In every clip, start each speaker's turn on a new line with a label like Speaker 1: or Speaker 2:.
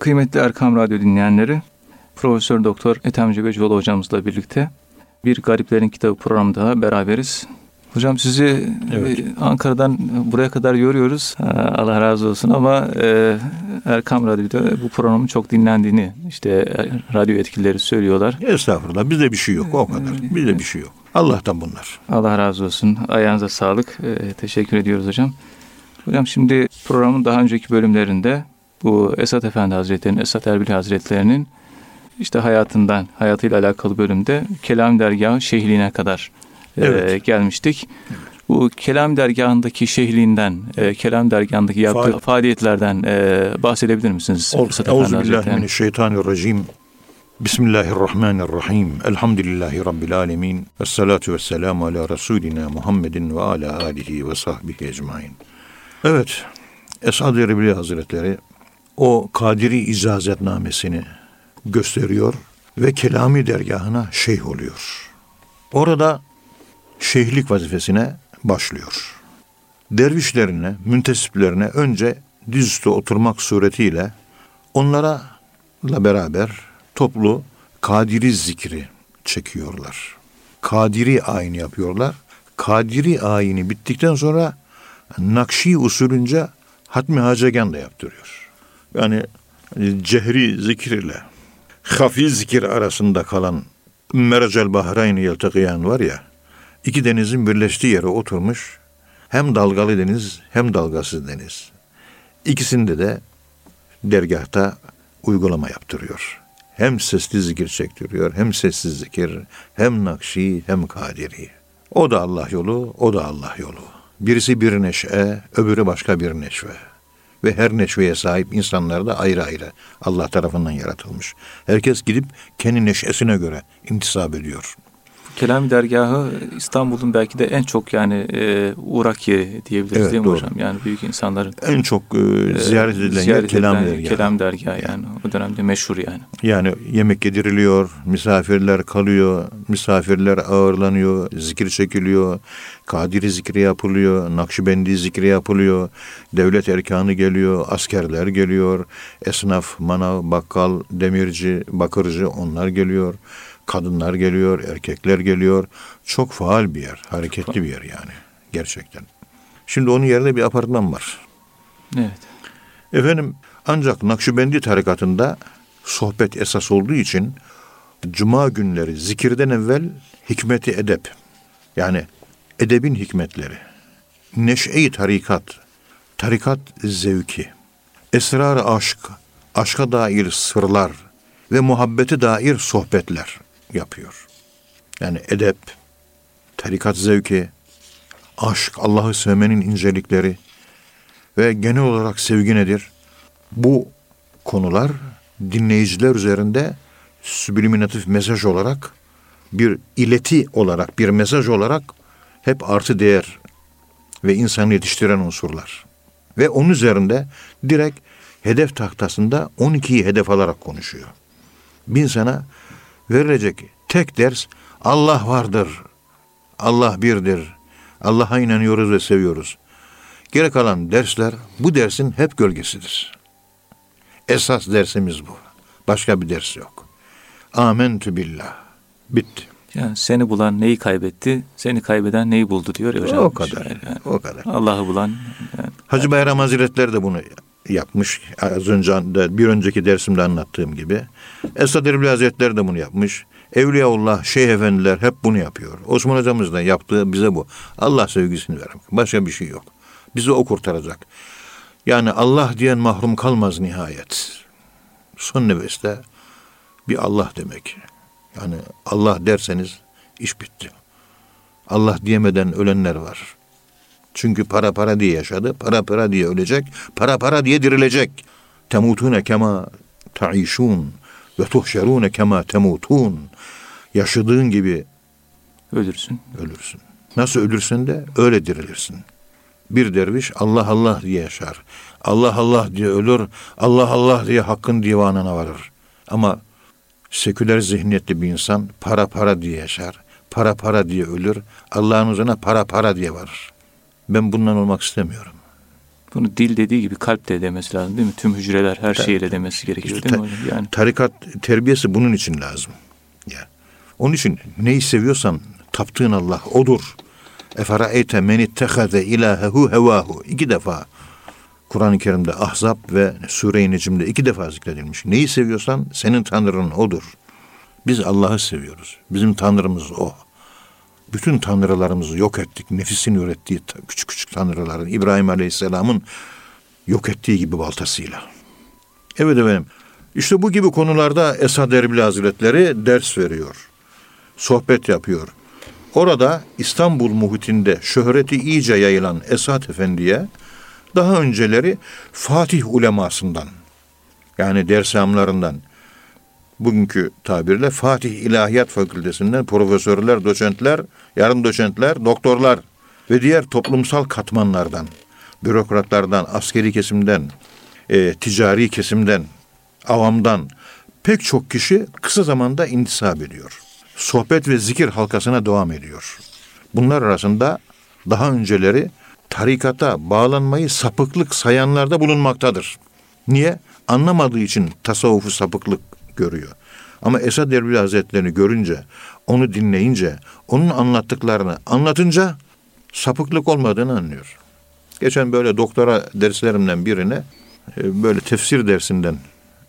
Speaker 1: Kıymetli Erkam Radyo dinleyenleri, Profesör Doktor Ethem Cebecioğlu hocamızla birlikte bir Gariplerin Kitabı programında beraberiz. Hocam sizi evet. E, Ankara'dan buraya kadar yoruyoruz. Allah razı olsun ama e, Erkam Radyo'da bu programın çok dinlendiğini işte e, radyo etkileri söylüyorlar.
Speaker 2: Estağfurullah bizde bir şey yok o kadar. Bizde bir şey yok. Allah'tan bunlar.
Speaker 1: Allah razı olsun. Ayağınıza sağlık. Teşekkür ediyoruz hocam. Hocam şimdi programın daha önceki bölümlerinde bu Esat Efendi Hazretleri'nin, Esat Erbil Hazretleri'nin işte hayatından, hayatıyla alakalı bölümde Kelam Dergahı şehliğine kadar e, evet. e, gelmiştik. Bu Kelam Dergahı'ndaki şehliğinden, e, Kelam Dergahı'ndaki yaptığı Faal. faaliyetlerden e, bahsedebilir misiniz?
Speaker 2: Euzubillahimineşşeytanirracim. Bismillahirrahmanirrahim. Elhamdülillahi Rabbil alemin. Ve salatu ve selamu ala Resulina Muhammedin ve ala alihi ve sahbihi ecmain. Evet, Esad Erbil Hazretleri o Kadiri icazetnamesini gösteriyor ve Kelami dergahına şeyh oluyor. Orada şeyhlik vazifesine başlıyor. Dervişlerine, müntesiplerine önce dizüstü oturmak suretiyle onlara la beraber toplu Kadiri zikri çekiyorlar. Kadiri ayini yapıyorlar. Kadiri ayini bittikten sonra Nakşi usulünce hatmi hacegan da yaptırıyor. Yani cehri zikir ile hafi zikir arasında kalan Mercel Bahrayni yeltekiyan var ya, iki denizin birleştiği yere oturmuş, hem dalgalı deniz hem dalgasız deniz. İkisinde de dergahta uygulama yaptırıyor. Hem sesli zikir çektiriyor, hem sessiz zikir, hem nakşi, hem kadiri. O da Allah yolu, o da Allah yolu. Birisi bir neşe, öbürü başka bir neşve ve her neşveye sahip insanlar da ayrı ayrı Allah tarafından yaratılmış. Herkes gidip kendi neşesine göre intisap ediyor.
Speaker 1: Kelami dergahı İstanbul'un belki de en çok yani e, uğrak yeri diyebiliriz evet, değil mi doğru. hocam? Yani büyük insanların
Speaker 2: en çok e, ziyaret edilen ziyaret yer Kelam dergahı.
Speaker 1: Kelam dergahı yani o dönemde meşhur yani.
Speaker 2: Yani yemek yediriliyor, misafirler kalıyor, misafirler ağırlanıyor, zikir çekiliyor, Kadiri zikri yapılıyor, Nakşibendi zikri yapılıyor, devlet erkanı geliyor, askerler geliyor, esnaf, manav, bakkal, demirci, bakırcı onlar geliyor kadınlar geliyor, erkekler geliyor. Çok faal bir yer, hareketli bir yer yani gerçekten. Şimdi onun yerinde bir apartman var.
Speaker 1: Evet.
Speaker 2: Efendim ancak Nakşibendi tarikatında sohbet esas olduğu için cuma günleri zikirden evvel hikmeti edep yani edebin hikmetleri, neşe-i tarikat, tarikat zevki, esrar aşk, aşka dair sırlar ve muhabbeti dair sohbetler yapıyor. Yani edep, tarikat zevki, aşk, Allah'ı sevmenin incelikleri ve genel olarak sevgi nedir? Bu konular dinleyiciler üzerinde subliminatif mesaj olarak bir ileti olarak, bir mesaj olarak hep artı değer ve insanı yetiştiren unsurlar. Ve onun üzerinde direkt hedef tahtasında 12'yi hedef alarak konuşuyor. Bir insana verilecek tek ders Allah vardır. Allah birdir. Allah'a inanıyoruz ve seviyoruz. Geri kalan dersler bu dersin hep gölgesidir. Esas dersimiz bu. Başka bir ders yok. Amentü billah. Bitti.
Speaker 1: Yani seni bulan neyi kaybetti, seni kaybeden neyi buldu diyor ya hocam.
Speaker 2: O kadar. Yani. O kadar.
Speaker 1: Allah'ı bulan.
Speaker 2: Yani. Hacı Bayram Hazretleri de bunu yapmış. Az önce bir önceki dersimde anlattığım gibi. Esad Erbil Hazretleri de bunu yapmış. Evliyaullah, Şeyh Efendiler hep bunu yapıyor. Osman Hocamız da yaptığı bize bu. Allah sevgisini vermek. Başka bir şey yok. Bizi o kurtaracak. Yani Allah diyen mahrum kalmaz nihayet. Son nefeste bir Allah demek. Yani Allah derseniz iş bitti. Allah diyemeden ölenler var. Çünkü para para diye yaşadı, para para diye ölecek, para para diye dirilecek. Temutune kema taişun ve tuhşerune kema temutun. Yaşadığın gibi
Speaker 1: ölürsün.
Speaker 2: Ölürsün. Nasıl ölürsün de öyle dirilirsin. Bir derviş Allah Allah diye yaşar. Allah Allah diye ölür. Allah Allah diye hakkın divanına varır. Ama seküler zihniyetli bir insan para para diye yaşar. Para para diye ölür. Allah'ın huzuruna para para diye varır. Ben bundan olmak istemiyorum.
Speaker 1: Bunu dil dediği gibi kalp de demesi lazım değil mi? Tüm hücreler her
Speaker 2: Tabii,
Speaker 1: şeyle demesi gerekiyor
Speaker 2: İşte
Speaker 1: değil mi
Speaker 2: ta-
Speaker 1: hocam? Yani
Speaker 2: Tarikat terbiyesi bunun için lazım. Yani. Onun için neyi seviyorsan taptığın Allah odur. Eferaeyte men ittehaze ilahehu hevahu. İki defa Kur'an-ı Kerim'de Ahzab ve Sure-i Necim'de iki defa zikredilmiş. Neyi seviyorsan senin tanrın odur. Biz Allah'ı seviyoruz. Bizim tanrımız o. Bütün tanrılarımızı yok ettik. Nefisin ürettiği küçük küçük tanrıların İbrahim Aleyhisselam'ın yok ettiği gibi baltasıyla. Evet efendim. İşte bu gibi konularda Esad Erbil Hazretleri ders veriyor. Sohbet yapıyor. Orada İstanbul muhitinde şöhreti iyice yayılan Esat Efendi'ye daha önceleri Fatih ulemasından yani dersamlarından bugünkü tabirle Fatih İlahiyat Fakültesinden profesörler, doçentler, yarım doçentler, doktorlar ve diğer toplumsal katmanlardan, bürokratlardan, askeri kesimden, e, ticari kesimden, avamdan pek çok kişi kısa zamanda intisap ediyor. Sohbet ve zikir halkasına devam ediyor. Bunlar arasında daha önceleri tarikata bağlanmayı sapıklık sayanlar da bulunmaktadır. Niye? Anlamadığı için tasavvufu sapıklık görüyor. Ama Esad Erbil Hazretleri'ni görünce, onu dinleyince, onun anlattıklarını anlatınca sapıklık olmadığını anlıyor. Geçen böyle doktora derslerimden birine e, böyle tefsir dersinden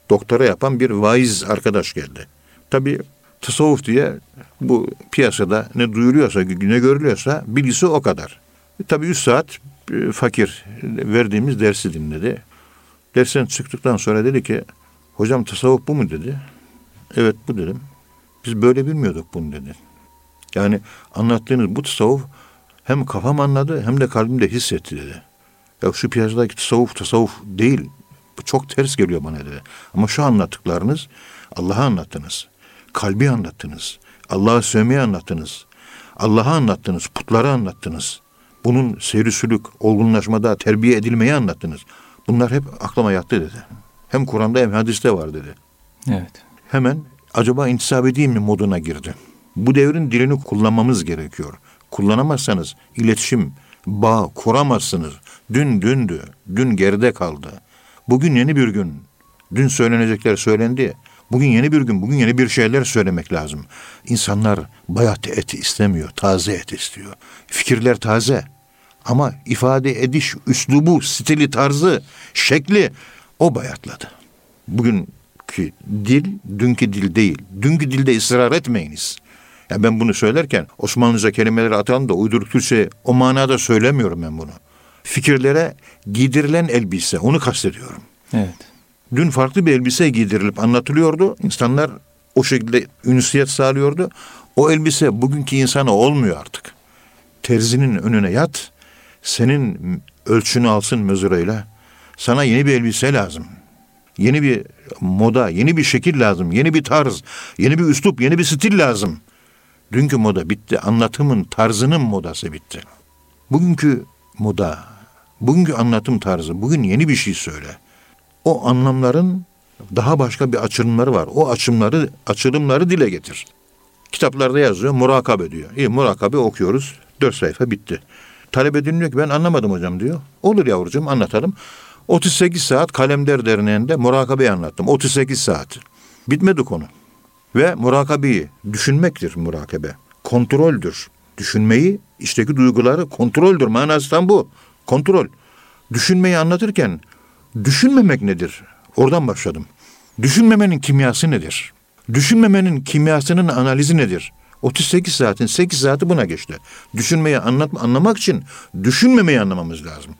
Speaker 2: doktora yapan bir vaiz arkadaş geldi. Tabii tasavvuf diye bu piyasada ne duyuluyorsa, ne görülüyorsa bilgisi o kadar. E, tabii 3 saat e, fakir verdiğimiz dersi dinledi. Dersten çıktıktan sonra dedi ki hocam tasavvuf bu mu dedi. Evet bu dedim. Biz böyle bilmiyorduk bunu dedi. Yani anlattığınız bu tasavvuf hem kafam anladı hem de kalbimde hissetti dedi. Ya şu piyasadaki tasavvuf tasavvuf değil. Bu çok ters geliyor bana dedi. Ama şu anlattıklarınız Allah'a anlattınız. Kalbi anlattınız. Allah'ı sevmeyi anlattınız. Allah'a anlattınız. Putları anlattınız. Bunun seyri sülük, olgunlaşmada terbiye edilmeyi anlattınız. Bunlar hep aklıma yattı dedi. Hem Kur'an'da hem hadiste var dedi.
Speaker 1: evet.
Speaker 2: Hemen acaba intisap edeyim mi moduna girdi. Bu devrin dilini kullanmamız gerekiyor. Kullanamazsanız iletişim, bağ kuramazsınız. Dün dündü, dün geride kaldı. Bugün yeni bir gün. Dün söylenecekler söylendi. Bugün yeni bir gün, bugün yeni bir şeyler söylemek lazım. İnsanlar bayat et istemiyor, taze et istiyor. Fikirler taze. Ama ifade ediş, üslubu, stili, tarzı, şekli o bayatladı. Bugünkü dil, dünkü dil değil. Dünkü dilde ısrar etmeyiniz. Ya ben bunu söylerken Osmanlıca kelimeleri atalım da uyduruk Türkçe o manada söylemiyorum ben bunu. Fikirlere giydirilen elbise, onu kastediyorum.
Speaker 1: Evet.
Speaker 2: Dün farklı bir elbise giydirilip anlatılıyordu. İnsanlar o şekilde ünsiyet sağlıyordu. O elbise bugünkü insana olmuyor artık. Terzinin önüne yat, senin ölçünü alsın mezurayla. Sana yeni bir elbise lazım. Yeni bir moda, yeni bir şekil lazım. Yeni bir tarz, yeni bir üslup, yeni bir stil lazım. Dünkü moda bitti. Anlatımın, tarzının modası bitti. Bugünkü moda, bugünkü anlatım tarzı, bugün yeni bir şey söyle. O anlamların daha başka bir açılımları var. O açımları, açılımları dile getir. Kitaplarda yazıyor, murakabe diyor. İyi murakabe okuyoruz. Dört sayfa bitti. Talebe dinliyor ki ben anlamadım hocam diyor. Olur yavrucuğum anlatalım. 38 saat Kalemder Derneği'nde murakabeyi anlattım. 38 saat. Bitmedi konu. Ve murakabeyi düşünmektir murakabe. Kontroldür. Düşünmeyi, içteki duyguları kontroldür. Manasından bu. Kontrol. Düşünmeyi anlatırken düşünmemek nedir? Oradan başladım. Düşünmemenin kimyası nedir? Düşünmemenin kimyasının analizi nedir? 38 saatin 8 saati buna geçti. Düşünmeyi anlat, anlamak için düşünmemeyi anlamamız lazım.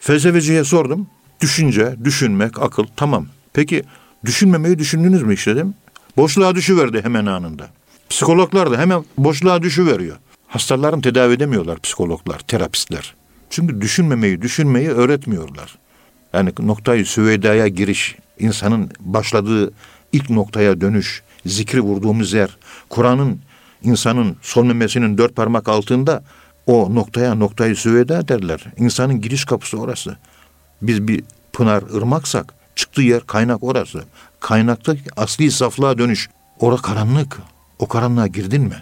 Speaker 2: Felsefeciye sordum. Düşünce, düşünmek, akıl tamam. Peki düşünmemeyi düşündünüz mü işledim? Boşluğa düşüverdi hemen anında. Psikologlar da hemen boşluğa düşüveriyor. Hastalarını tedavi edemiyorlar psikologlar, terapistler. Çünkü düşünmemeyi, düşünmeyi öğretmiyorlar. Yani noktayı süveydaya giriş, insanın başladığı ilk noktaya dönüş, zikri vurduğumuz yer, Kur'an'ın insanın sol memesinin dört parmak altında o noktaya noktayı süveyda derler. İnsanın giriş kapısı orası. Biz bir pınar ırmaksak çıktığı yer kaynak orası. Kaynakta asli saflığa dönüş. Ora karanlık. O karanlığa girdin mi?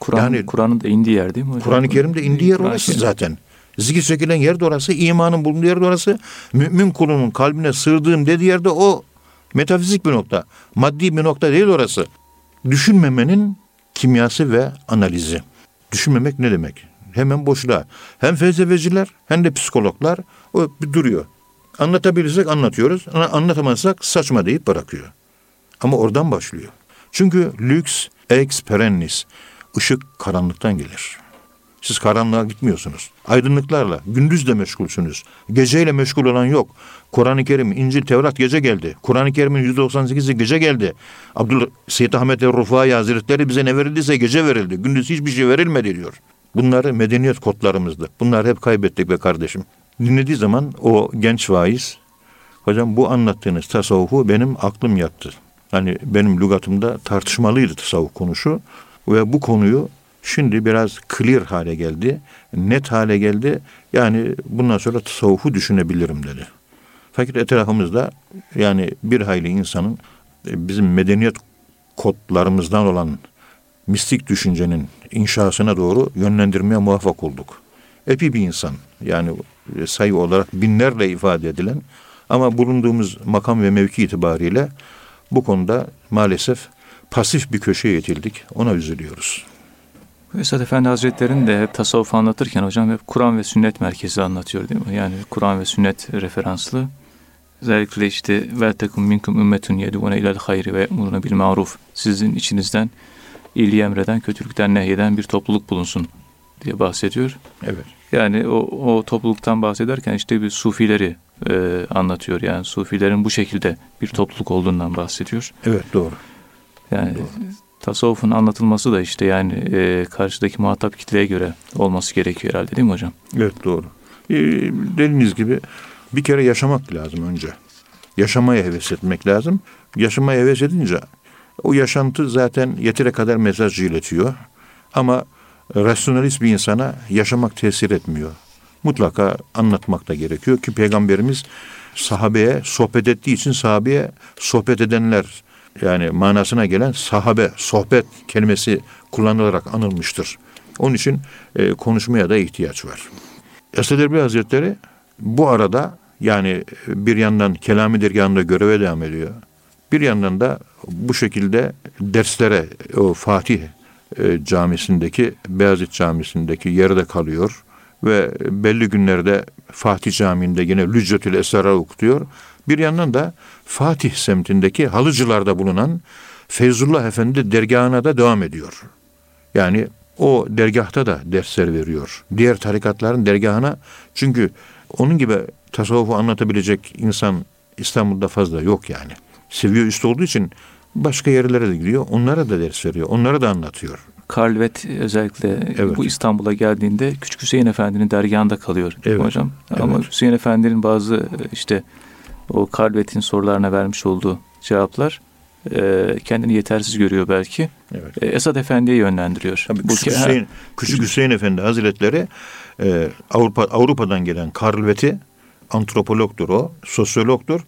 Speaker 1: Kur'an,
Speaker 2: Yani-
Speaker 1: Kur'an'ın da indiği yer değil mi hocam?
Speaker 2: Kur'an-ı Kerim'de indiği yer orası zaten. Zikir çekilen yer de orası, imanın bulunduğu yer de orası. Mümin kulunun kalbine sığdığım dediği yerde o metafizik bir nokta. Maddi bir nokta değil orası. Düşünmemenin kimyası ve analizi. Düşünmemek ne demek? Hemen boşluğa. Hem felsefeciler hem de psikologlar o bir duruyor. Anlatabilirsek anlatıyoruz. Anlatamazsak saçma deyip bırakıyor. Ama oradan başlıyor. Çünkü lüks ex perennis. Işık karanlıktan gelir. Siz karanlığa gitmiyorsunuz. Aydınlıklarla, gündüz de meşgulsünüz. Geceyle meşgul olan yok. Kur'an-ı Kerim, İncil, Tevrat gece geldi. Kur'an-ı Kerim'in %98'i gece geldi. Abdül Seyyid Ahmet el-Rufai Hazretleri bize ne verildiyse gece verildi. Gündüz hiçbir şey verilmedi diyor. Bunları medeniyet kodlarımızdı. Bunları hep kaybettik be kardeşim. Dinlediği zaman o genç vaiz, hocam bu anlattığınız tasavvufu benim aklım yattı. Hani benim lügatımda tartışmalıydı tasavvuf konusu ve bu konuyu şimdi biraz clear hale geldi, net hale geldi. Yani bundan sonra tasavvufu düşünebilirim dedi. Fakat etrafımızda yani bir hayli insanın e, bizim medeniyet kodlarımızdan olan mistik düşüncenin inşasına doğru yönlendirmeye muvaffak olduk. Epi bir insan yani sayı olarak binlerle ifade edilen ama bulunduğumuz makam ve mevki itibariyle bu konuda maalesef pasif bir köşeye itildik. Ona üzülüyoruz.
Speaker 1: Esad Efendi Hazretleri'nin de hep tasavvuf anlatırken hocam hep Kur'an ve sünnet merkezi anlatıyor değil mi? Yani Kur'an ve sünnet referanslı. Özellikle işte vel tekum minkum ümmetun yedûne ilel hayri ve emruna bil maruf. Sizin içinizden iyiliği emreden, kötülükten nehyeden bir topluluk bulunsun diye bahsediyor.
Speaker 2: Evet.
Speaker 1: Yani o, o topluluktan bahsederken işte bir sufileri e, anlatıyor. Yani sufilerin bu şekilde bir topluluk olduğundan bahsediyor.
Speaker 2: Evet doğru.
Speaker 1: Yani
Speaker 2: doğru.
Speaker 1: tasavvufun anlatılması da işte yani e, karşıdaki muhatap kitleye göre olması gerekiyor herhalde değil mi hocam?
Speaker 2: Evet doğru. E, dediğiniz gibi bir kere yaşamak lazım önce. Yaşamaya heves etmek lazım. Yaşamaya heves edince o yaşantı zaten yetire kadar mesaj iletiyor. Ama rasyonalist bir insana yaşamak tesir etmiyor. Mutlaka anlatmak da gerekiyor ki peygamberimiz sahabeye sohbet ettiği için sahabeye sohbet edenler yani manasına gelen sahabe, sohbet kelimesi kullanılarak anılmıştır. Onun için e, konuşmaya da ihtiyaç var. Esad Erbil Hazretleri bu arada yani bir yandan Kelami Dergahı'nda göreve devam ediyor. Bir yandan da bu şekilde derslere o Fatih e, camisindeki Beyazıt camisindeki yerde kalıyor ve belli günlerde Fatih Camii'nde yine Lüccetül Esrar'a okutuyor. Bir yandan da Fatih semtindeki halıcılarda bulunan Feyzullah Efendi dergahına da devam ediyor. Yani o dergahta da dersler veriyor. Diğer tarikatların dergahına çünkü onun gibi tasavvufu anlatabilecek insan İstanbul'da fazla yok yani. Seviye üstü olduğu için başka yerlere de gidiyor. Onlara da ders veriyor. Onlara da anlatıyor.
Speaker 1: Karlvet özellikle
Speaker 2: evet.
Speaker 1: bu İstanbul'a geldiğinde Küçük Hüseyin Efendi'nin dergahında kalıyor
Speaker 2: evet.
Speaker 1: hocam.
Speaker 2: Evet.
Speaker 1: Ama Hüseyin Efendi'nin bazı işte o Karlvet'in sorularına vermiş olduğu cevaplar e, kendini yetersiz görüyor belki.
Speaker 2: Evet.
Speaker 1: E, Esad Efendi'ye yönlendiriyor.
Speaker 2: Tabii bu Küçük, Hüseyin, Küçük Hüseyin Efendi Hazretleri e, Avrupa Avrupa'dan gelen Karlvet'i antropologdur o, sosyologdur.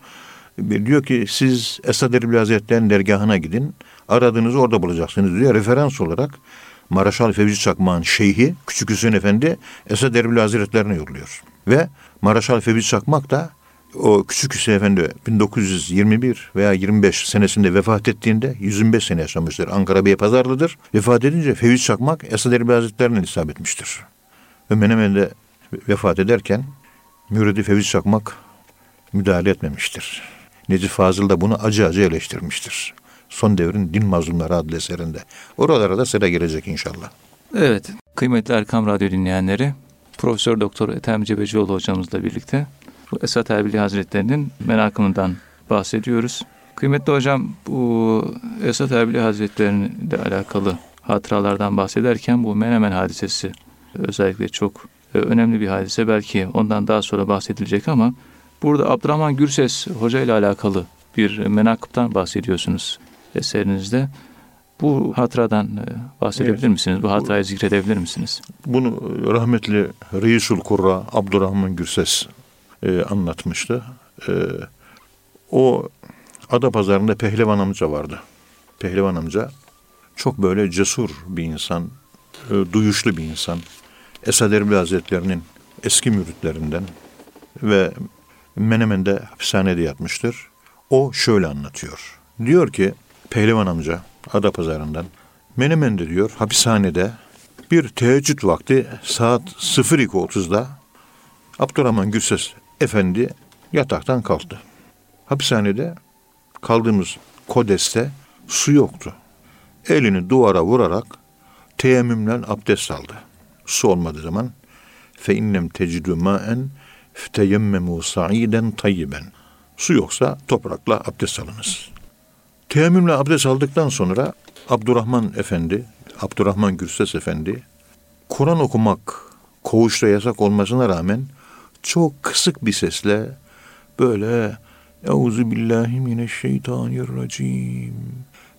Speaker 2: Diyor ki siz Esad Erbil Hazretleri'nin dergahına gidin. Aradığınızı orada bulacaksınız diyor. Referans olarak Maraşal Fevzi Çakmak'ın şeyhi Küçük Hüseyin Efendi Esad Erbil Hazretlerine yolluyor. Ve Maraşal Fevzi Çakmak da o Küçük Hüseyin Efendi 1921 veya 25 senesinde vefat ettiğinde 125 sene yaşamıştır. Ankara Beypazarlı'dır. Vefat edince Fevzi Çakmak Esad Erbil Hazretlerine isabet etmiştir. Ve Menemen'de vefat ederken Müridi Fevzi Çakmak müdahale etmemiştir. Necip Fazıl da bunu acı acı eleştirmiştir. Son devrin din mazlumları adlı eserinde. Oralara da sıra gelecek inşallah.
Speaker 1: Evet, kıymetli Erkam Radyo dinleyenleri, Profesör Doktor Ethem Cebecioğlu hocamızla birlikte bu Esat Erbili Hazretleri'nin menakımından bahsediyoruz. Kıymetli hocam, bu Esat Erbili Hazretleri'yle alakalı hatıralardan bahsederken bu Menemen hadisesi özellikle çok önemli bir hadise. Belki ondan daha sonra bahsedilecek ama burada Abdurrahman Gürses Hoca ile alakalı bir menakıptan bahsediyorsunuz eserinizde. Bu hatıradan bahsedebilir evet. misiniz? Bu hatırayı zikredebilir misiniz?
Speaker 2: Bunu rahmetli Reisul Kurra Abdurrahman Gürses e, anlatmıştı. E, o Ada Pazarı'nda Pehlivan amca vardı. Pehlivan amca çok böyle cesur bir insan, e, duyuşlu bir insan. Esad Erbil Hazretleri'nin eski müritlerinden ve Menemen'de hapishanede yatmıştır. O şöyle anlatıyor. Diyor ki Pehlivan amca Adapazarı'ndan Menemen'de diyor hapishanede bir teheccüd vakti saat 02.30'da Abdurrahman Gürses Efendi yataktan kalktı. Hapishanede kaldığımız kodeste su yoktu. Elini duvara vurarak teyemmümle abdest aldı. Su olmadığı zaman fe innem tecidü maen fteyemmemu sa'iden tayyiben. Su yoksa toprakla abdest alınız. Teyemmümle abdest aldıktan sonra Abdurrahman Efendi, Abdurrahman Gürses Efendi, Kur'an okumak koğuşta yasak olmasına rağmen çok kısık bir sesle böyle Euzu billahi mineşşeytanirracim.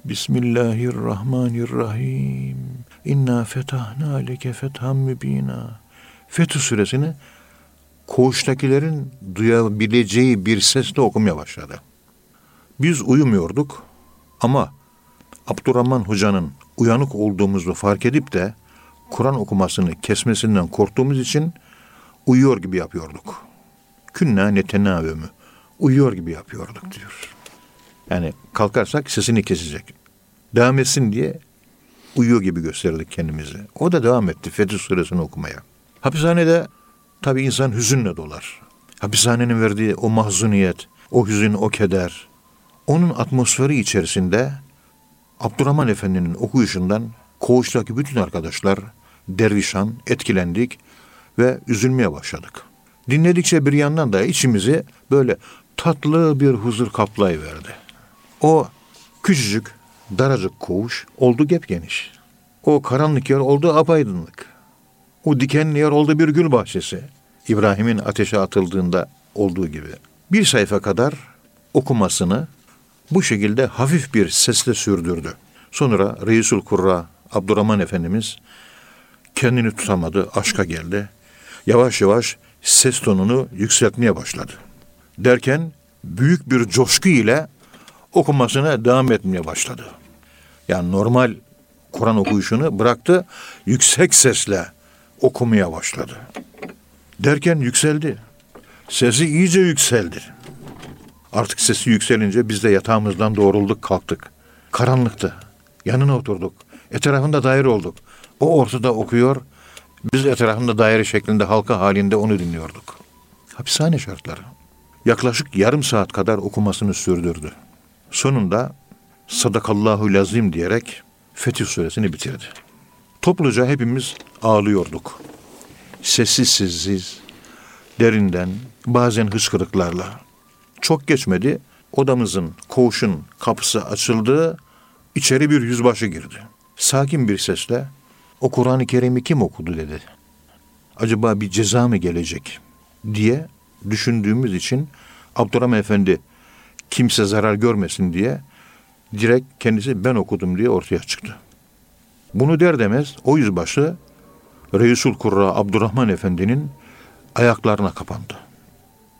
Speaker 2: Bismillahirrahmanirrahim. İnna fetahna leke fethan mübina. Fetih suresini koğuştakilerin duyabileceği bir sesle okumaya başladı. Biz uyumuyorduk ama Abdurrahman Hoca'nın uyanık olduğumuzu fark edip de Kur'an okumasını kesmesinden korktuğumuz için uyuyor gibi yapıyorduk. Künna netenavümü. Uyuyor gibi yapıyorduk diyor. Yani kalkarsak sesini kesecek. Devam etsin diye uyuyor gibi gösterdik kendimizi. O da devam etti Fetih Suresini okumaya. Hapishanede tabii insan hüzünle dolar. Hapishanenin verdiği o mahzuniyet, o hüzün, o keder, onun atmosferi içerisinde Abdurrahman Efendi'nin okuyuşundan koğuştaki bütün arkadaşlar dervişan etkilendik ve üzülmeye başladık. Dinledikçe bir yandan da içimizi böyle tatlı bir huzur kaplayıverdi. O küçücük, daracık koğuş oldu gep geniş. O karanlık yer oldu apaydınlık. O dikenli yer oldu bir gül bahçesi. İbrahim'in ateşe atıldığında olduğu gibi. Bir sayfa kadar okumasını bu şekilde hafif bir sesle sürdürdü. Sonra Reisul Kurra Abdurrahman Efendimiz kendini tutamadı, aşka geldi. Yavaş yavaş ses tonunu yükseltmeye başladı. Derken büyük bir coşku ile okumasına devam etmeye başladı. Yani normal Kur'an okuyuşunu bıraktı, yüksek sesle okumaya başladı. Derken yükseldi. Sesi iyice yükseldi. Artık sesi yükselince biz de yatağımızdan doğrulduk kalktık. Karanlıktı. Yanına oturduk. Etrafında daire olduk. O ortada okuyor. Biz etrafında daire şeklinde halka halinde onu dinliyorduk. Hapishane şartları. Yaklaşık yarım saat kadar okumasını sürdürdü. Sonunda Sadakallahu lazim diyerek Fetih suresini bitirdi. Topluca hepimiz ağlıyorduk. Sessiz sessiz, derinden, bazen hıçkırıklarla. Çok geçmedi, odamızın, koğuşun kapısı açıldı, içeri bir yüzbaşı girdi. Sakin bir sesle, o Kur'an-ı Kerim'i kim okudu dedi. Acaba bir ceza mı gelecek diye düşündüğümüz için Abdurrahman Efendi kimse zarar görmesin diye direkt kendisi ben okudum diye ortaya çıktı. Bunu der demez o yüzbaşı Reisul Kurra Abdurrahman Efendi'nin ayaklarına kapandı.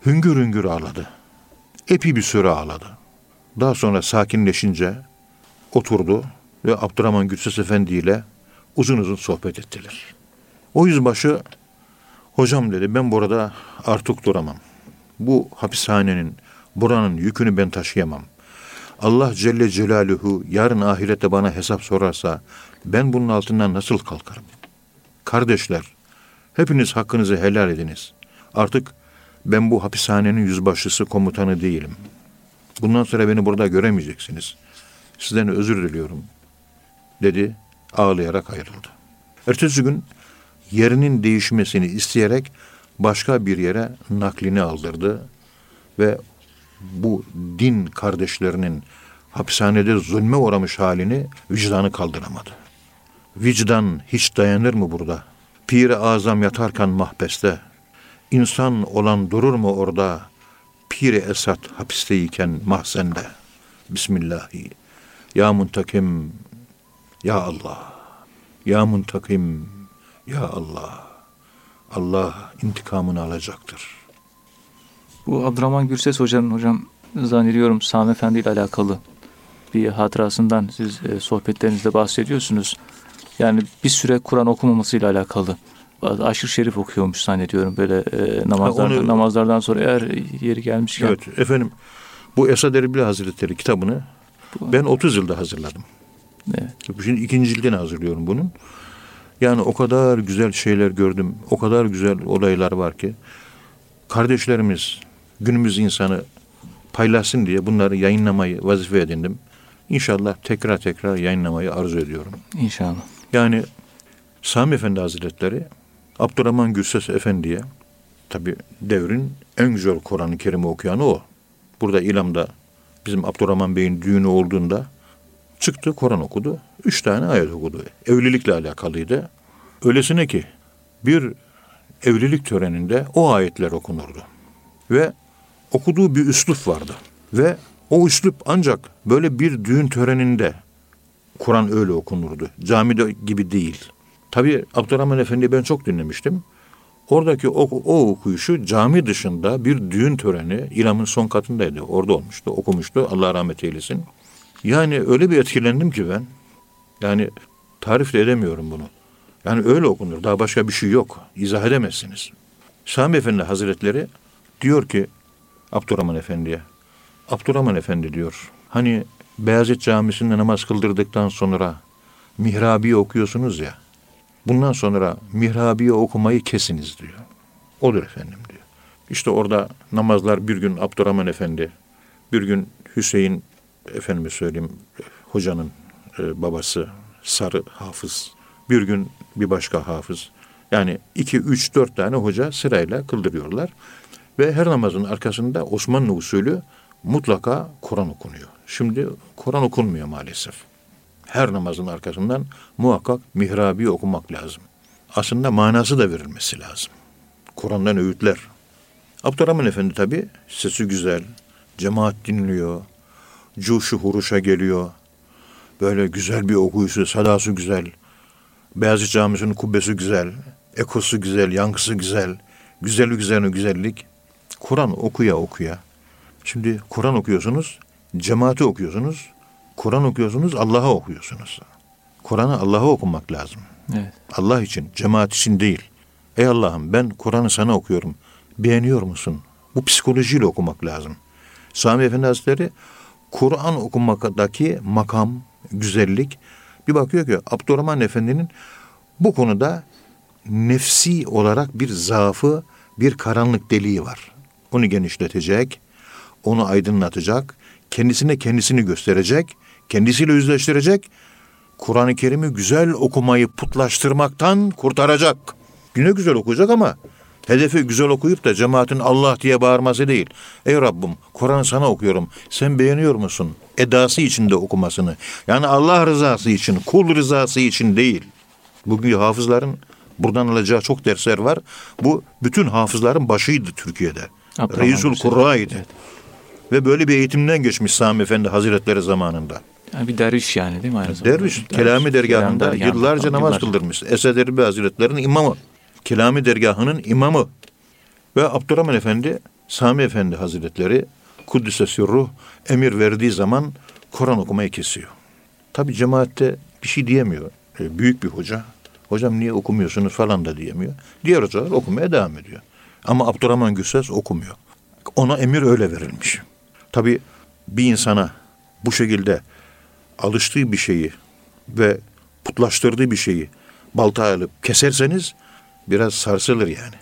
Speaker 2: Hüngür hüngür ağladı. Epi bir süre ağladı. Daha sonra sakinleşince oturdu ve Abdurrahman Gülses Efendi ile uzun uzun sohbet ettiler. O yüzbaşı hocam dedi ben burada artık duramam. Bu hapishanenin buranın yükünü ben taşıyamam. Allah Celle Celaluhu yarın ahirette bana hesap sorarsa ben bunun altından nasıl kalkarım? Kardeşler, hepiniz hakkınızı helal ediniz. Artık ben bu hapishanenin yüzbaşısı komutanı değilim. Bundan sonra beni burada göremeyeceksiniz. Sizden özür diliyorum. Dedi, ağlayarak ayrıldı. Ertesi gün yerinin değişmesini isteyerek başka bir yere naklini aldırdı ve bu din kardeşlerinin hapishanede zulme uğramış halini vicdanı kaldıramadı. Vicdan hiç dayanır mı burada? Pir-i Azam yatarken mahbeste, insan olan durur mu orada? Pir-i Esat hapisteyken mahzende. Bismillahi. Ya muntakim, ya Allah. Ya muntakim, ya Allah. Allah intikamını alacaktır.
Speaker 1: Bu Abdurrahman Gürses Hoca'nın hocam zannediyorum Sami Efendi ile alakalı bir hatırasından siz e, sohbetlerinizde bahsediyorsunuz. Yani bir süre Kur'an okumamasıyla alakalı aşırı şerif okuyormuş zannediyorum böyle e, namazlardan,
Speaker 2: onu-
Speaker 1: namazlardan sonra eğer yeri gelmişken.
Speaker 2: Evet efendim bu Esad Erbil Hazretleri kitabını
Speaker 1: Bu-
Speaker 2: ben 30 yılda hazırladım.
Speaker 1: Evet.
Speaker 2: Şimdi ikinci cildini hazırlıyorum bunun. Yani o kadar güzel şeyler gördüm. O kadar güzel olaylar var ki. Kardeşlerimiz, günümüz insanı paylaşsın diye bunları yayınlamayı vazife edindim. İnşallah tekrar tekrar yayınlamayı arzu ediyorum.
Speaker 1: İnşallah.
Speaker 2: Yani Sami Efendi Hazretleri Abdurrahman Gürses Efendi'ye tabi devrin en güzel Kur'an-ı Kerim'i okuyanı o. Burada İlam'da bizim Abdurrahman Bey'in düğünü olduğunda çıktı Kur'an okudu. Üç tane ayet okudu. Evlilikle alakalıydı. Öylesine ki bir evlilik töreninde o ayetler okunurdu. Ve okuduğu bir üslup vardı. Ve o üslup ancak böyle bir düğün töreninde Kur'an öyle okunurdu. Camide gibi değil. Tabii Abdurrahman Efendi'yi ben çok dinlemiştim. Oradaki o, o okuyuşu cami dışında bir düğün töreni İlam'ın son katındaydı. Orada olmuştu, okumuştu. Allah rahmet eylesin. Yani öyle bir etkilendim ki ben. Yani tarif de edemiyorum bunu. Yani öyle okunur. Daha başka bir şey yok. İzah edemezsiniz. Sami Efendi Hazretleri diyor ki Abdurrahman Efendi'ye. Abdurrahman Efendi diyor. Hani Beyazıt Camisi'nde namaz kıldırdıktan sonra mihrabiye okuyorsunuz ya. Bundan sonra mihrabiye okumayı kesiniz diyor. Olur efendim diyor. İşte orada namazlar bir gün Abdurrahman Efendi, bir gün Hüseyin efendime söyleyeyim hocanın e, babası Sarı Hafız, bir gün bir başka hafız. Yani iki, üç, dört tane hoca sırayla kıldırıyorlar. Ve her namazın arkasında Osmanlı usulü mutlaka Kur'an okunuyor. Şimdi Kur'an okunmuyor maalesef. Her namazın arkasından muhakkak mihrabi okumak lazım. Aslında manası da verilmesi lazım. Kur'an'dan öğütler. Abdurrahman Efendi tabi sesi güzel, cemaat dinliyor, cuşu huruşa geliyor. Böyle güzel bir okuyuşu, sadası güzel. Beyazıt Camisi'nin kubbesi güzel, ekosu güzel, yankısı güzel, güzellik üzerine güzellik. Kur'an okuya okuya. Şimdi Kur'an okuyorsunuz, cemaati okuyorsunuz, Kur'an okuyorsunuz, Allah'a okuyorsunuz. Kur'an'ı Allah'a okumak lazım.
Speaker 1: Evet.
Speaker 2: Allah için, cemaat için değil. Ey Allah'ım ben Kur'an'ı sana okuyorum. Beğeniyor musun? Bu psikolojiyle okumak lazım. Sami Efendi Hazretleri Kur'an okumaktaki makam, güzellik bir bakıyor ki Abdurrahman Efendi'nin bu konuda nefsi olarak bir zaafı, bir karanlık deliği var. Onu genişletecek, onu aydınlatacak, kendisine kendisini gösterecek, kendisiyle yüzleştirecek, Kur'an-ı Kerim'i güzel okumayı putlaştırmaktan kurtaracak. Güne güzel okuyacak ama hedefi güzel okuyup da cemaatin Allah diye bağırması değil. Ey Rabbim Kur'an sana okuyorum. Sen beğeniyor musun? Edası içinde okumasını. Yani Allah rızası için, kul rızası için değil. Bugün hafızların buradan alacağı çok dersler var. Bu bütün hafızların başıydı Türkiye'de.
Speaker 1: Abdurrahman Gürses.
Speaker 2: Kurra'ydı.
Speaker 1: Evet.
Speaker 2: Ve böyle bir eğitimden geçmiş Sami Efendi Hazretleri zamanında.
Speaker 1: Yani bir derviş yani değil mi aynı zamanda?
Speaker 2: Derviş, Kelami dergahında
Speaker 1: dergahında
Speaker 2: yıllarca
Speaker 1: falan,
Speaker 2: namaz
Speaker 1: yıllarca.
Speaker 2: kıldırmış. Esed Erbil Hazretleri'nin imamı. Kelami dergahının imamı. Ve Abdurrahman Efendi, Sami Efendi Hazretleri Kuddüs'e sürruh emir verdiği zaman Kur'an okumayı kesiyor. Tabi cemaatte bir şey diyemiyor. E, büyük bir hoca. Hocam niye okumuyorsunuz falan da diyemiyor. Diğer hocalar okumaya devam ediyor. Ama Abdurrahman Gürses okumuyor. Ona emir öyle verilmiş. Tabi bir insana bu şekilde alıştığı bir şeyi ve putlaştırdığı bir şeyi baltaya alıp keserseniz biraz sarsılır yani.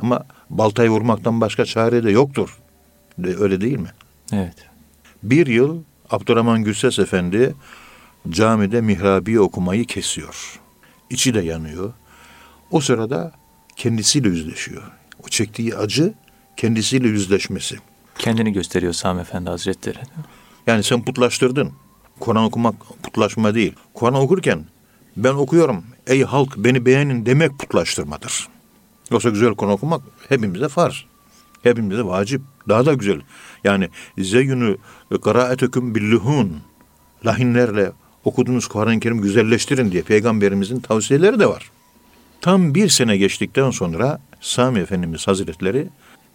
Speaker 2: Ama baltayı vurmaktan başka çare de yoktur. De, öyle değil mi?
Speaker 1: Evet.
Speaker 2: Bir yıl Abdurrahman Gürses Efendi camide mihrabi okumayı kesiyor. İçi de yanıyor. O sırada kendisiyle yüzleşiyor. O çektiği acı kendisiyle yüzleşmesi.
Speaker 1: Kendini gösteriyor Sami Efendi Hazretleri.
Speaker 2: Yani sen putlaştırdın. Kur'an okumak putlaşma değil. Kur'an okurken ben okuyorum ey halk beni beğenin demek putlaştırmadır. Yoksa güzel Kur'an okumak hepimize farz. Hepimize vacip. Daha da güzel. Yani zeyyünü kıraaetüküm billühun lahinlerle okuduğunuz Kur'an-ı Kerim güzelleştirin diye peygamberimizin tavsiyeleri de var. Tam bir sene geçtikten sonra Sami Efendimiz Hazretleri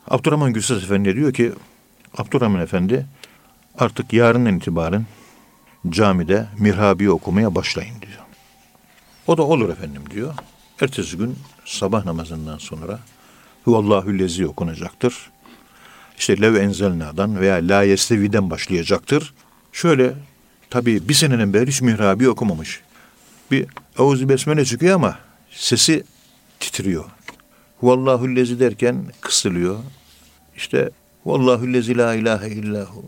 Speaker 2: Abdurrahman Gülses Efendi diyor ki Abdurrahman Efendi artık yarından itibaren camide mihrabi okumaya başlayın diyor. O da olur efendim diyor. Ertesi gün sabah namazından sonra Huvallahu lezi okunacaktır. İşte Lev Enzelna'dan veya La Yestevi'den başlayacaktır. Şöyle tabii bir senenin beri hiç mihrabi okumamış. Bir Eûzü Besmele çıkıyor ama sesi titriyor. Huvallahu lezi derken kısılıyor. İşte Vallahu lezi la ilahe illahu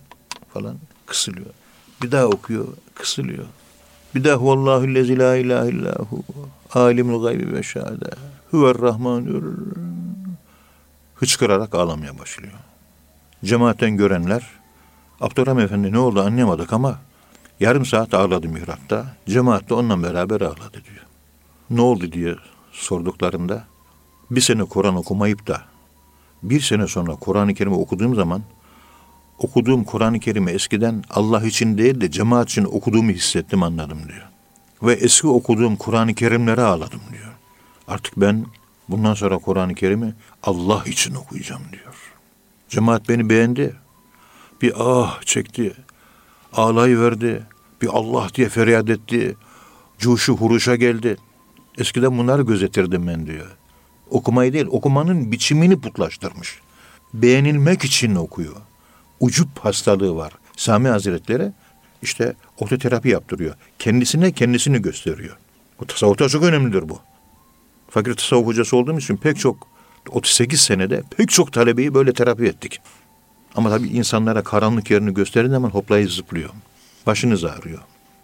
Speaker 2: falan kısılıyor. Bir daha okuyor, kısılıyor. Bir daha Vallahu lezi la ilahe illahu alimul gaybi ve şehade huver rahmanur hıçkırarak ağlamaya başlıyor. Cemaatten görenler Abdurrahman Efendi ne oldu anlayamadık ama yarım saat ağladı mihrapta. Cemaat de onunla beraber ağladı diyor. Ne oldu diye sorduklarında bir sene Kur'an okumayıp da bir sene sonra Kur'an-ı Kerim'i okuduğum zaman okuduğum Kur'an-ı Kerim'i eskiden Allah için değil de cemaat için okuduğumu hissettim anladım diyor. Ve eski okuduğum Kur'an-ı Kerimlere ağladım diyor. Artık ben bundan sonra Kur'an-ı Kerim'i Allah için okuyacağım diyor. Cemaat beni beğendi. Bir ah çekti. Ağlayıverdi. Bir Allah diye feryat etti. Cuşu huruşa geldi. Eskiden bunları gözetirdim ben diyor. Okumayı değil, okumanın biçimini putlaştırmış. Beğenilmek için okuyor. Ucup hastalığı var. Sami Hazretleri işte ototerapi yaptırıyor. Kendisine kendisini gösteriyor. Bu tasavvufta çok önemlidir bu. Fakir tasavvuf hocası olduğum için pek çok 38 senede pek çok talebeyi böyle terapi ettik. Ama tabii insanlara karanlık yerini gösterin zaman hoplayıp zıplıyor. Başınız ağrıyor.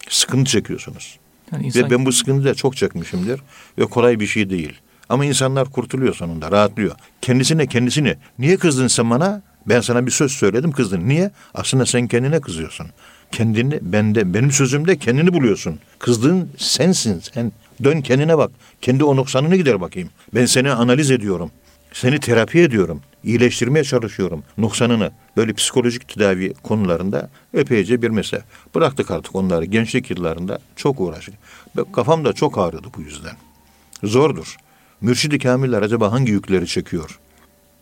Speaker 2: Sıkıntı çekiyorsunuz.
Speaker 1: Yani insan
Speaker 2: Ve ben bu sıkıntıyı da çok çekmişimdir. Ve kolay bir şey değil. Ama insanlar kurtuluyor sonunda, rahatlıyor. Kendisine kendisini, niye kızdın sen bana? Ben sana bir söz söyledim kızdın. Niye? Aslında sen kendine kızıyorsun. Kendini, bende, benim sözümde kendini buluyorsun. Kızdığın sensin, sen. Dön kendine bak. Kendi o noksanını gider bakayım. Ben seni analiz ediyorum. Seni terapi ediyorum. İyileştirmeye çalışıyorum noksanını. Böyle psikolojik tedavi konularında epeyce bir mesele. Bıraktık artık onları. Gençlik yıllarında çok uğraştık. Kafam da çok ağrıdı bu yüzden. Zordur. Mürşidi kamiller acaba hangi yükleri çekiyor?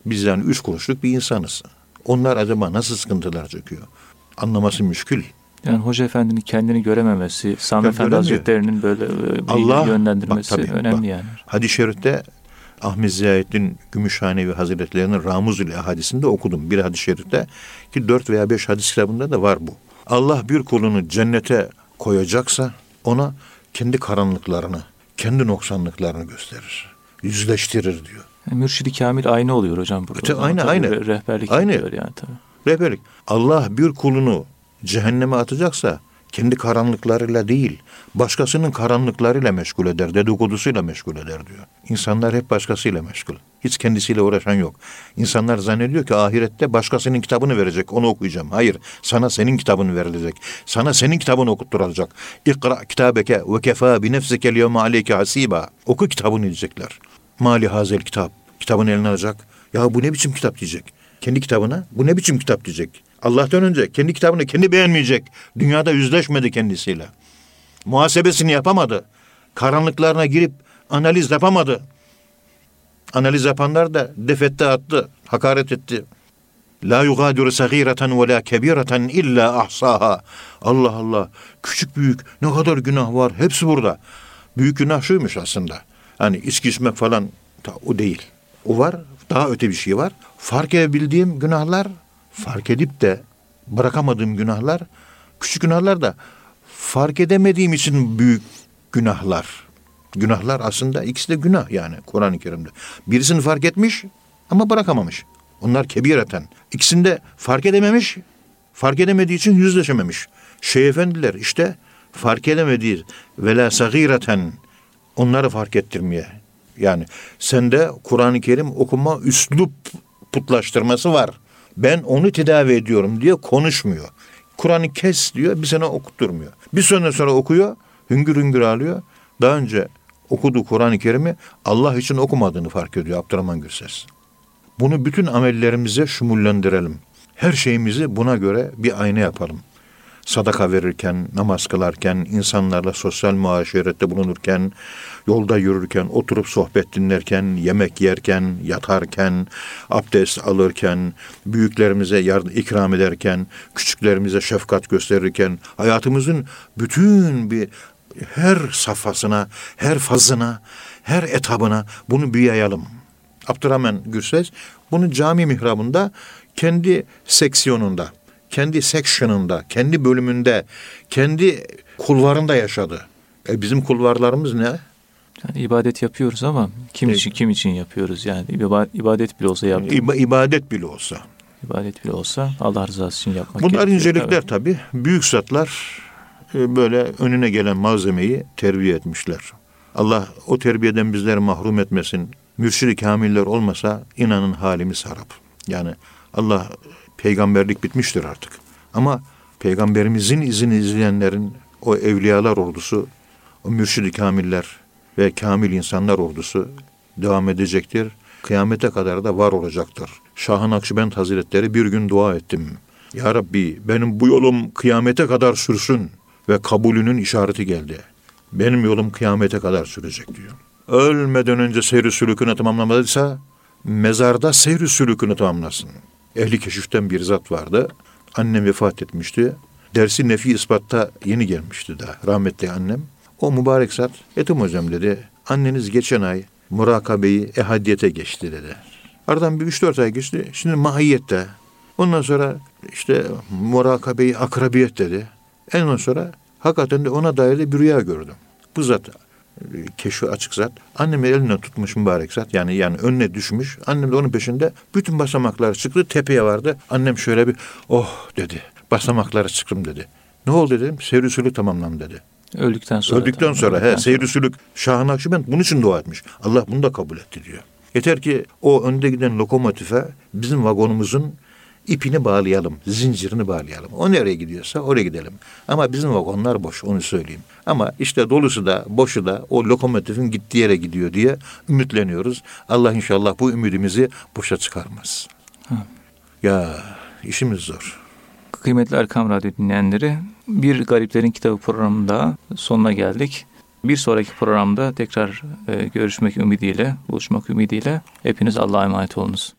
Speaker 2: Biz yani üç kuruşluk bir insanız. Onlar acaba nasıl sıkıntılar çekiyor? Anlaması müşkül.
Speaker 1: yani Hoca Efendi'nin kendini görememesi, Sami Efendi. Hazretleri'nin böyle e, bir
Speaker 2: Allah-
Speaker 1: yönlendirmesi
Speaker 2: bak tabii,
Speaker 1: önemli
Speaker 2: bak.
Speaker 1: yani.
Speaker 2: Hadis-i Şerif'te Ahmet Ziyaettin Gümüşhanevi Hazretleri'nin Ramuzül hadisinde okudum. Bir hadis-i şerifte ki dört veya beş hadis kitabında da var bu. Allah bir kulunu cennete koyacaksa ona kendi karanlıklarını, kendi noksanlıklarını gösterir. Yüzleştirir diyor.
Speaker 1: Yani Mürşidi Kamil aynı oluyor hocam burada.
Speaker 2: Öte- aynı,
Speaker 1: tabii
Speaker 2: aynı.
Speaker 1: re- Rehberlik
Speaker 2: Aynı.
Speaker 1: yani tabii.
Speaker 2: Rehberlik. Allah bir kulunu cehenneme atacaksa kendi karanlıklarıyla değil, başkasının karanlıklarıyla meşgul eder, dedikodusuyla meşgul eder diyor. İnsanlar hep başkasıyla meşgul. Hiç kendisiyle uğraşan yok. İnsanlar zannediyor ki ahirette başkasının kitabını verecek, onu okuyacağım. Hayır, sana senin kitabını verilecek. Sana senin kitabını okutturacak. İkra kitabeke ve kefa bi nefsike liyevme aleyke hasiba. Oku kitabını diyecekler. Mali hazel kitap. Kitabını eline alacak. Ya bu ne biçim kitap diyecek. Kendi kitabına bu ne biçim kitap diyecek. Allah'tan önce kendi kitabını kendi beğenmeyecek. Dünyada yüzleşmedi kendisiyle. Muhasebesini yapamadı. Karanlıklarına girip analiz yapamadı. Analiz yapanlar da defette attı, hakaret etti. La yugadiru sagireten ve la kebireten illa ahsaha. Allah Allah. Küçük büyük ne kadar günah var. Hepsi burada. Büyük günah şuymuş aslında. Hani içki içmek falan o değil. O var. Daha öte bir şey var. Fark edebildiğim günahlar, fark edip de bırakamadığım günahlar, küçük günahlar da fark edemediğim için büyük günahlar. Günahlar aslında ikisi de günah yani Kur'an-ı Kerim'de. Birisini fark etmiş ama bırakamamış. Onlar kebireten. İkisini de fark edememiş, fark edemediği için yüzleşememiş. Şeyh efendiler işte fark edemediği vela sagireten onları fark ettirmeye. Yani sende Kur'an-ı Kerim okuma üslup putlaştırması var. Ben onu tedavi ediyorum diye konuşmuyor. Kur'an'ı kes diyor bir sene okutturmuyor. Bir sene sonra okuyor hüngür hüngür ağlıyor. Daha önce okuduğu Kur'an-ı Kerim'i Allah için okumadığını fark ediyor Abdurrahman Gürses. Bunu bütün amellerimize şumullendirelim. Her şeyimizi buna göre bir ayna yapalım. Sadaka verirken, namaz kılarken, insanlarla sosyal muaşerette bulunurken, yolda yürürken, oturup sohbet dinlerken, yemek yerken, yatarken, abdest alırken, büyüklerimize yardım ikram ederken, küçüklerimize şefkat gösterirken, hayatımızın bütün bir her safhasına, her fazına, her etabına bunu bir yayalım. Abdurrahman Gürses bunu cami mihrabında kendi seksiyonunda, kendi section'ında, kendi bölümünde, kendi kulvarında yaşadı. E bizim kulvarlarımız ne?
Speaker 1: Yani ibadet yapıyoruz ama kim
Speaker 2: Evet.
Speaker 1: için kim için yapıyoruz yani İba- ibadet bile olsa yapıyoruz.
Speaker 2: İba- ibadet bile olsa.
Speaker 1: İbadet bile olsa Allah rızası için yapmak
Speaker 2: Bunlar
Speaker 1: gerekiyor.
Speaker 2: incelikler
Speaker 1: Evet.
Speaker 2: tabii. Büyük zatlar e, böyle önüne gelen malzemeyi terbiye etmişler. Allah o terbiyeden bizleri mahrum etmesin. Mürşid-i kamiller olmasa inanın halimiz harap. Yani Allah peygamberlik bitmiştir artık. Ama peygamberimizin izini izleyenlerin o evliyalar ordusu, o mürşid-i kamiller ve kamil insanlar ordusu devam edecektir. Kıyamete kadar da var olacaktır. Şahın Akşibend Hazretleri bir gün dua ettim. Ya Rabbi benim bu yolum kıyamete kadar sürsün ve kabulünün işareti geldi. Benim yolum kıyamete kadar sürecek diyor. Ölmeden önce seyri sülükünü tamamlamadıysa mezarda seyri sülükünü tamamlasın. Ehli keşiften bir zat vardı. Annem vefat etmişti. Dersi nefi ispatta yeni gelmişti daha rahmetli annem. O mübarek zat Etim hocam dedi. Anneniz geçen ay murakabeyi ehadiyete geçti dedi. Aradan bir üç dört ay geçti. Şimdi mahiyette. Ondan sonra işte murakabeyi akrabiyet dedi. En sonra hakikaten de ona dair de bir rüya gördüm. Bu zat keşfi açık zat. Annemi eline tutmuş mübarek zat. Yani yani önüne düşmüş. Annem de onun peşinde bütün basamaklar çıktı. Tepeye vardı. Annem şöyle bir oh dedi. Basamakları çıktım dedi. Ne oldu dedim. Seyir usulü tamamlandı dedi.
Speaker 1: Öldükten sonra.
Speaker 2: Öldükten sonra
Speaker 1: öldükten
Speaker 2: he seyir usulü Şah-ı Nakşibend bunun için dua etmiş. Allah bunu da kabul etti diyor. Yeter ki o önde giden lokomotife bizim vagonumuzun ipini bağlayalım, zincirini bağlayalım. O nereye gidiyorsa oraya gidelim. Ama bizim vagonlar boş onu söyleyeyim. Ama işte dolusu da boşu da o lokomotifin gittiği yere gidiyor diye ümitleniyoruz. Allah inşallah bu ümidimizi boşa çıkarmaz. Ya işimiz zor.
Speaker 1: Kıymetli Erkam Radyo dinleyenleri bir Gariplerin Kitabı programında sonuna geldik. Bir sonraki programda tekrar e, görüşmek ümidiyle, buluşmak ümidiyle hepiniz Allah'a emanet olunuz.